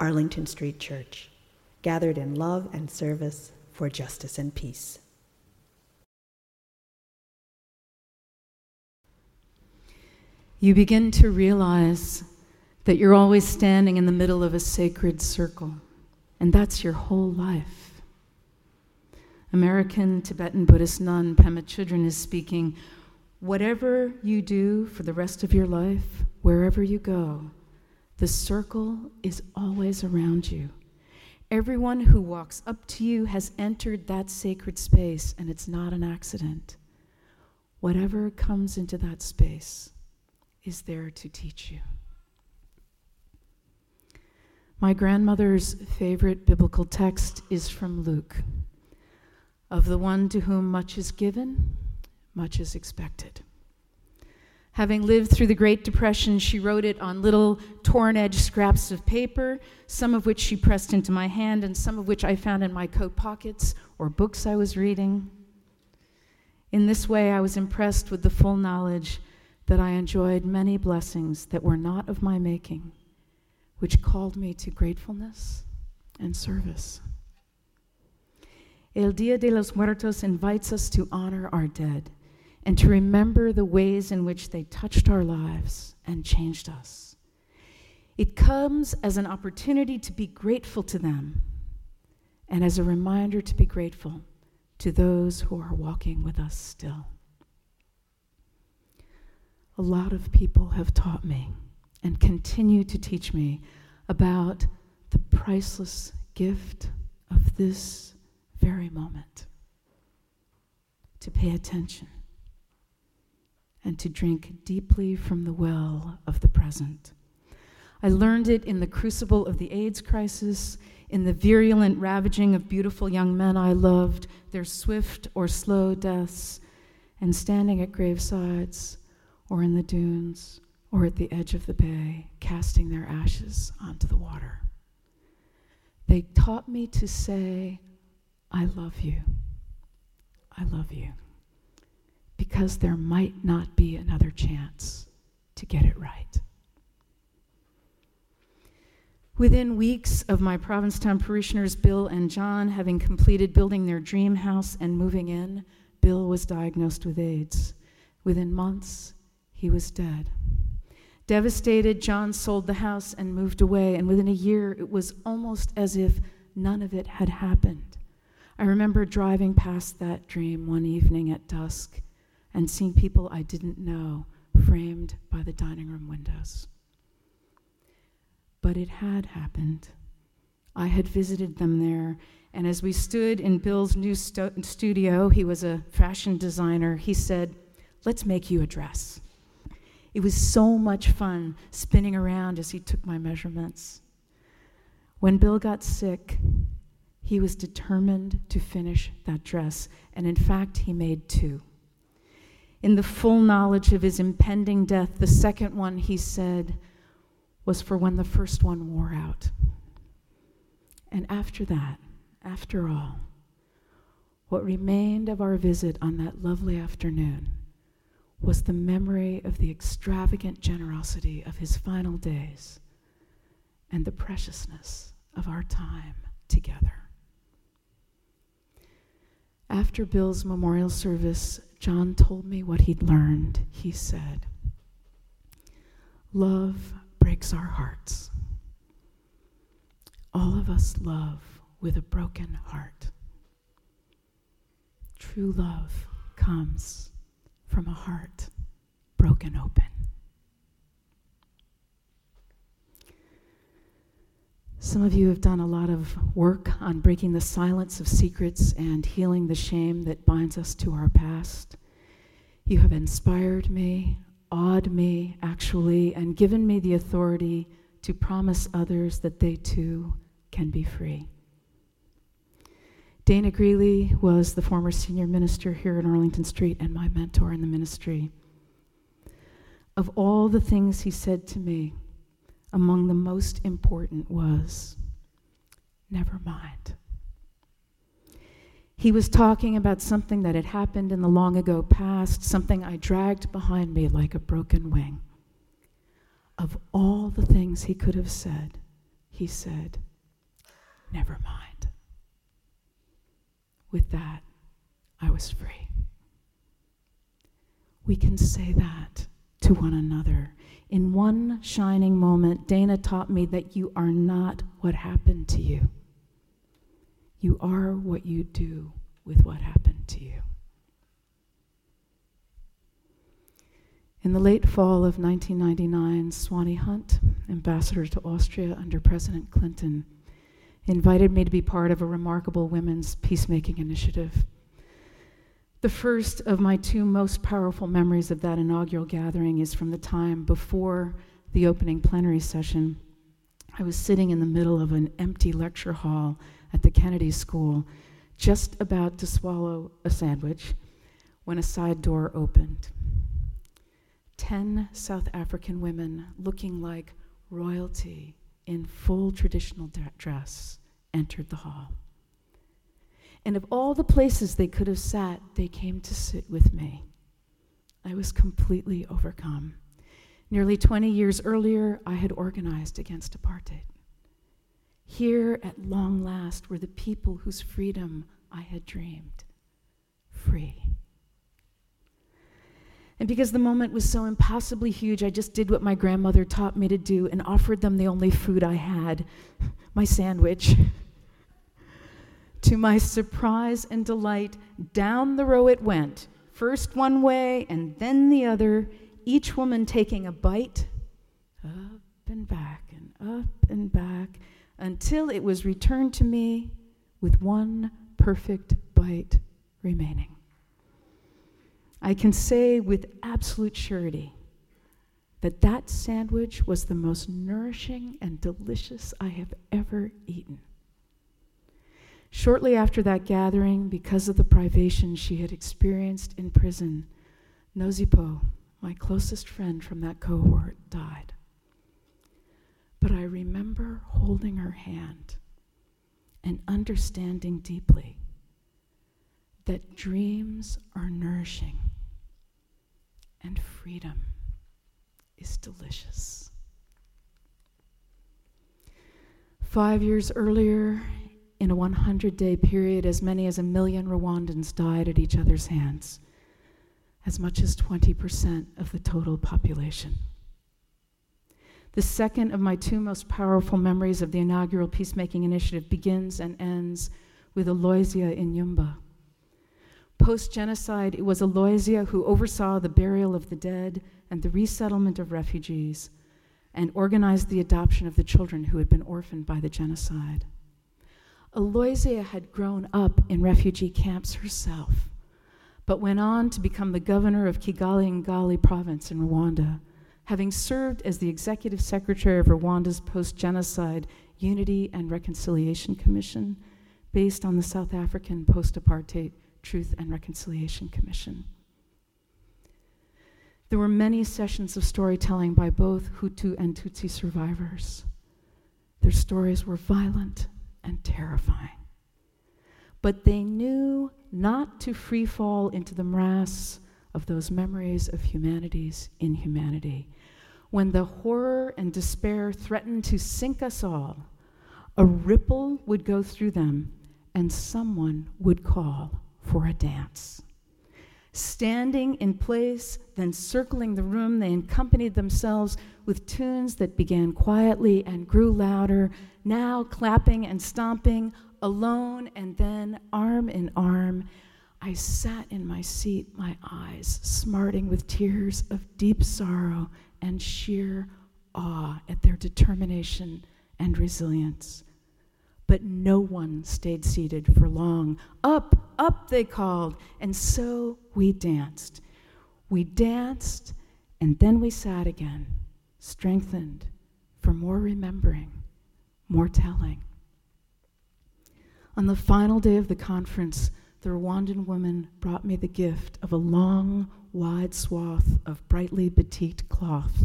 Arlington Street Church, gathered in love and service for justice and peace. You begin to realize that you're always standing in the middle of a sacred circle, and that's your whole life. American Tibetan Buddhist nun Pema Chodron is speaking whatever you do for the rest of your life, wherever you go, the circle is always around you. Everyone who walks up to you has entered that sacred space, and it's not an accident. Whatever comes into that space is there to teach you. My grandmother's favorite biblical text is from Luke Of the one to whom much is given, much is expected. Having lived through the Great Depression, she wrote it on little torn edge scraps of paper, some of which she pressed into my hand, and some of which I found in my coat pockets or books I was reading. In this way, I was impressed with the full knowledge that I enjoyed many blessings that were not of my making, which called me to gratefulness and service. El Dia de los Muertos invites us to honor our dead and to remember the ways in which they touched our lives and changed us. It comes as an opportunity to be grateful to them and as a reminder to be grateful to those who are walking with us still. A lot of people have taught me and continue to teach me about the priceless gift of this very moment. To pay attention and to drink deeply from the well of the present. I learned it in the crucible of the AIDS crisis, in the virulent ravaging of beautiful young men I loved, their swift or slow deaths, and standing at gravesides, or in the dunes, or at the edge of the bay, casting their ashes onto the water. They taught me to say, I love you. I love you because there might not be another chance to get it right. Within weeks of my Provincetown parishioners, Bill and John, having completed building their dream house and moving in, Bill was diagnosed with AIDS. Within months, he was dead. Devastated, John sold the house and moved away, and within a year, it was almost as if none of it had happened. I remember driving past that dream one evening at dusk and seeing people I didn't know framed by the dining room windows. But it had happened. I had visited them there, and as we stood in Bill's new sto- studio, he was a fashion designer, he said, Let's make you a dress. It was so much fun spinning around as he took my measurements. When Bill got sick, he was determined to finish that dress, and in fact, he made two in the full knowledge of his impending death. The second one, he said, was for when the first one wore out. And after that, after all, what remained of our visit on that lovely afternoon was the memory of the extravagant generosity of his final days and the preciousness of our time together. After Bill's memorial service, John told me what he'd learned. He said, Love breaks our hearts. All of us love with a broken heart. True love comes from a heart broken open. Some of you have done a lot of work on breaking the silence of secrets and healing the shame that binds us to our past. You have inspired me, awed me, actually, and given me the authority to promise others that they too can be free. Dana Greeley was the former senior minister here in Arlington Street and my mentor in the ministry. Of all the things he said to me, among the most important was, never mind. He was talking about something that had happened in the long ago past, something I dragged behind me like a broken wing. Of all the things he could have said, he said, Never mind. With that, I was free. We can say that to one another. In one shining moment, Dana taught me that you are not what happened to you. You are what you do with what happened to you. In the late fall of 1999, Swanee Hunt, ambassador to Austria under President Clinton, invited me to be part of a remarkable women's peacemaking initiative. The first of my two most powerful memories of that inaugural gathering is from the time before the opening plenary session. I was sitting in the middle of an empty lecture hall at the Kennedy School, just about to swallow a sandwich, when a side door opened. Ten South African women looking like royalty in full traditional dress entered the hall. And of all the places they could have sat, they came to sit with me. I was completely overcome. Nearly 20 years earlier, I had organized against apartheid. Here, at long last, were the people whose freedom I had dreamed free. And because the moment was so impossibly huge, I just did what my grandmother taught me to do and offered them the only food I had my sandwich. To my surprise and delight, down the row it went, first one way and then the other, each woman taking a bite, up and back and up and back, until it was returned to me with one perfect bite remaining. I can say with absolute surety that that sandwich was the most nourishing and delicious I have ever eaten. Shortly after that gathering, because of the privation she had experienced in prison, Nozipo, my closest friend from that cohort, died. But I remember holding her hand and understanding deeply that dreams are nourishing and freedom is delicious. Five years earlier, in a 100 day period, as many as a million Rwandans died at each other's hands, as much as 20% of the total population. The second of my two most powerful memories of the inaugural peacemaking initiative begins and ends with Aloysia Inyumba Post genocide, it was Aloysia who oversaw the burial of the dead and the resettlement of refugees and organized the adoption of the children who had been orphaned by the genocide. Aloysia had grown up in refugee camps herself, but went on to become the governor of Kigali Ngali province in Rwanda, having served as the executive secretary of Rwanda's post genocide Unity and Reconciliation Commission, based on the South African post apartheid Truth and Reconciliation Commission. There were many sessions of storytelling by both Hutu and Tutsi survivors. Their stories were violent and terrifying. But they knew not to free fall into the morass of those memories of humanity's inhumanity. When the horror and despair threatened to sink us all, a ripple would go through them and someone would call for a dance. Standing in place, then circling the room, they accompanied themselves with tunes that began quietly and grew louder, now clapping and stomping, alone and then arm in arm. I sat in my seat, my eyes smarting with tears of deep sorrow and sheer awe at their determination and resilience but no one stayed seated for long. Up, up, they called, and so we danced. We danced, and then we sat again, strengthened, for more remembering, more telling. On the final day of the conference, the Rwandan woman brought me the gift of a long, wide swath of brightly batikked cloth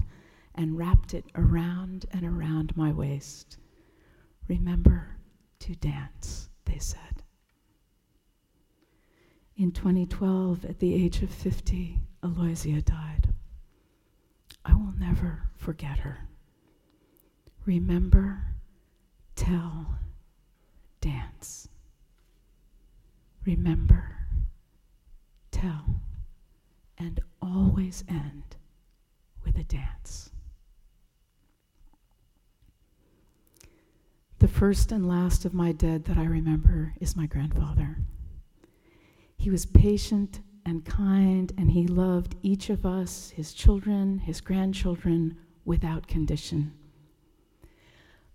and wrapped it around and around my waist. Remember to dance, they said. In 2012, at the age of 50, Aloysia died. I will never forget her. Remember, tell, dance. Remember, tell, and always end with a dance. The first and last of my dead that I remember is my grandfather. He was patient and kind, and he loved each of us, his children, his grandchildren, without condition.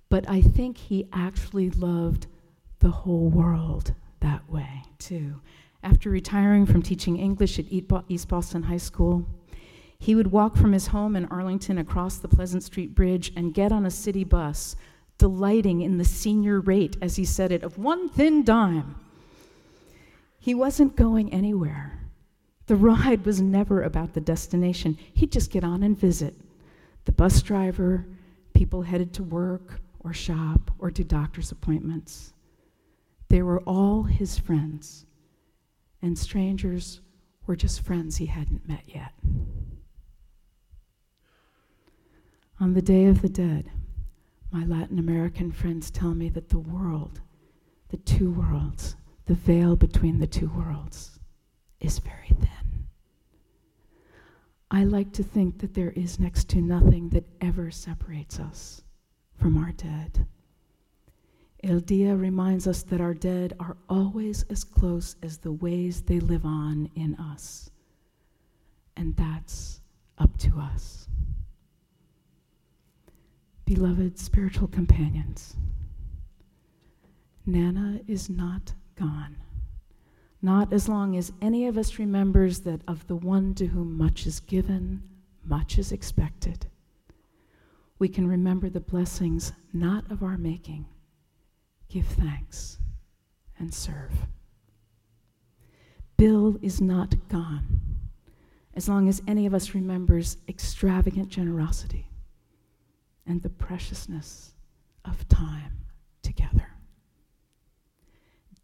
But I think he actually loved the whole world that way, too. After retiring from teaching English at East Boston High School, he would walk from his home in Arlington across the Pleasant Street Bridge and get on a city bus, delighting in the senior rate, as he said it, of one thin dime. He wasn't going anywhere. The ride was never about the destination. He'd just get on and visit. The bus driver, people headed to work or shop or to doctor's appointments. They were all his friends, and strangers were just friends he hadn't met yet. On the Day of the Dead, my Latin American friends tell me that the world, the two worlds, the veil between the two worlds, is very thin. I like to think that there is next to nothing that ever separates us from our dead. El Dia reminds us that our dead are always as close as the ways they live on in us. And that's up to us. Beloved spiritual companions, Nana is not gone. Not as long as any of us remembers that of the one to whom much is given, much is expected. We can remember the blessings not of our making give thanks, and serve. Bill is not gone as long as any of us remembers extravagant generosity and the preciousness of time together.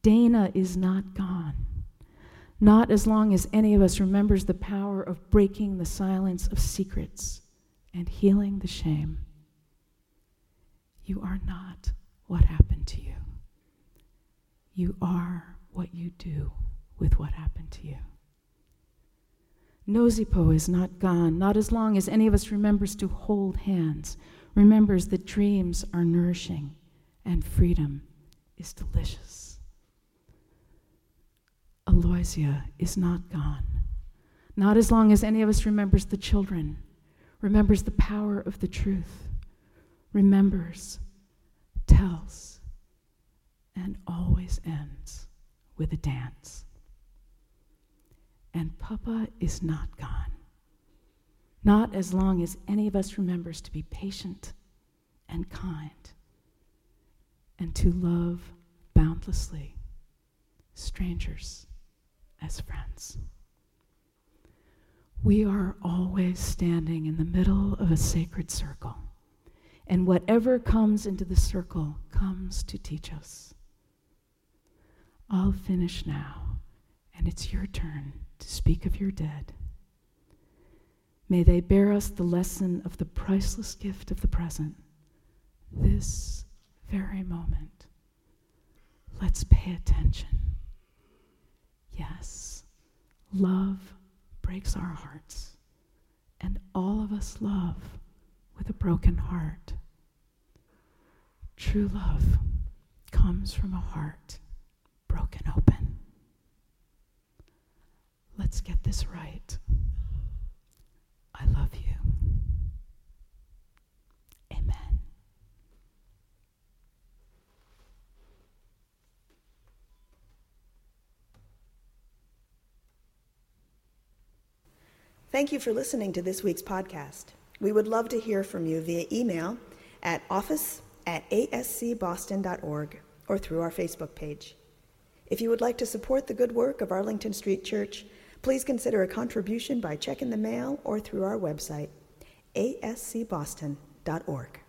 Dana is not gone, not as long as any of us remembers the power of breaking the silence of secrets and healing the shame. You are not what happened to you. You are what you do with what happened to you. Nozipo is not gone, not as long as any of us remembers to hold hands, remembers that dreams are nourishing and freedom is delicious. Aloysia is not gone, not as long as any of us remembers the children, remembers the power of the truth, remembers, tells, and always ends with a dance. And Papa is not gone. Not as long as any of us remembers to be patient and kind and to love boundlessly strangers as friends. We are always standing in the middle of a sacred circle, and whatever comes into the circle comes to teach us. I'll finish now, and it's your turn to speak of your dead. May they bear us the lesson of the priceless gift of the present, this very moment. Let's pay attention. Yes, love breaks our hearts, and all of us love with a broken heart. True love comes from a heart broken open. Let's get this right. I love you. Amen. Thank you for listening to this week's podcast. We would love to hear from you via email at office at ascboston.org or through our Facebook page. If you would like to support the good work of Arlington Street Church, please consider a contribution by check in the mail or through our website, ascboston.org.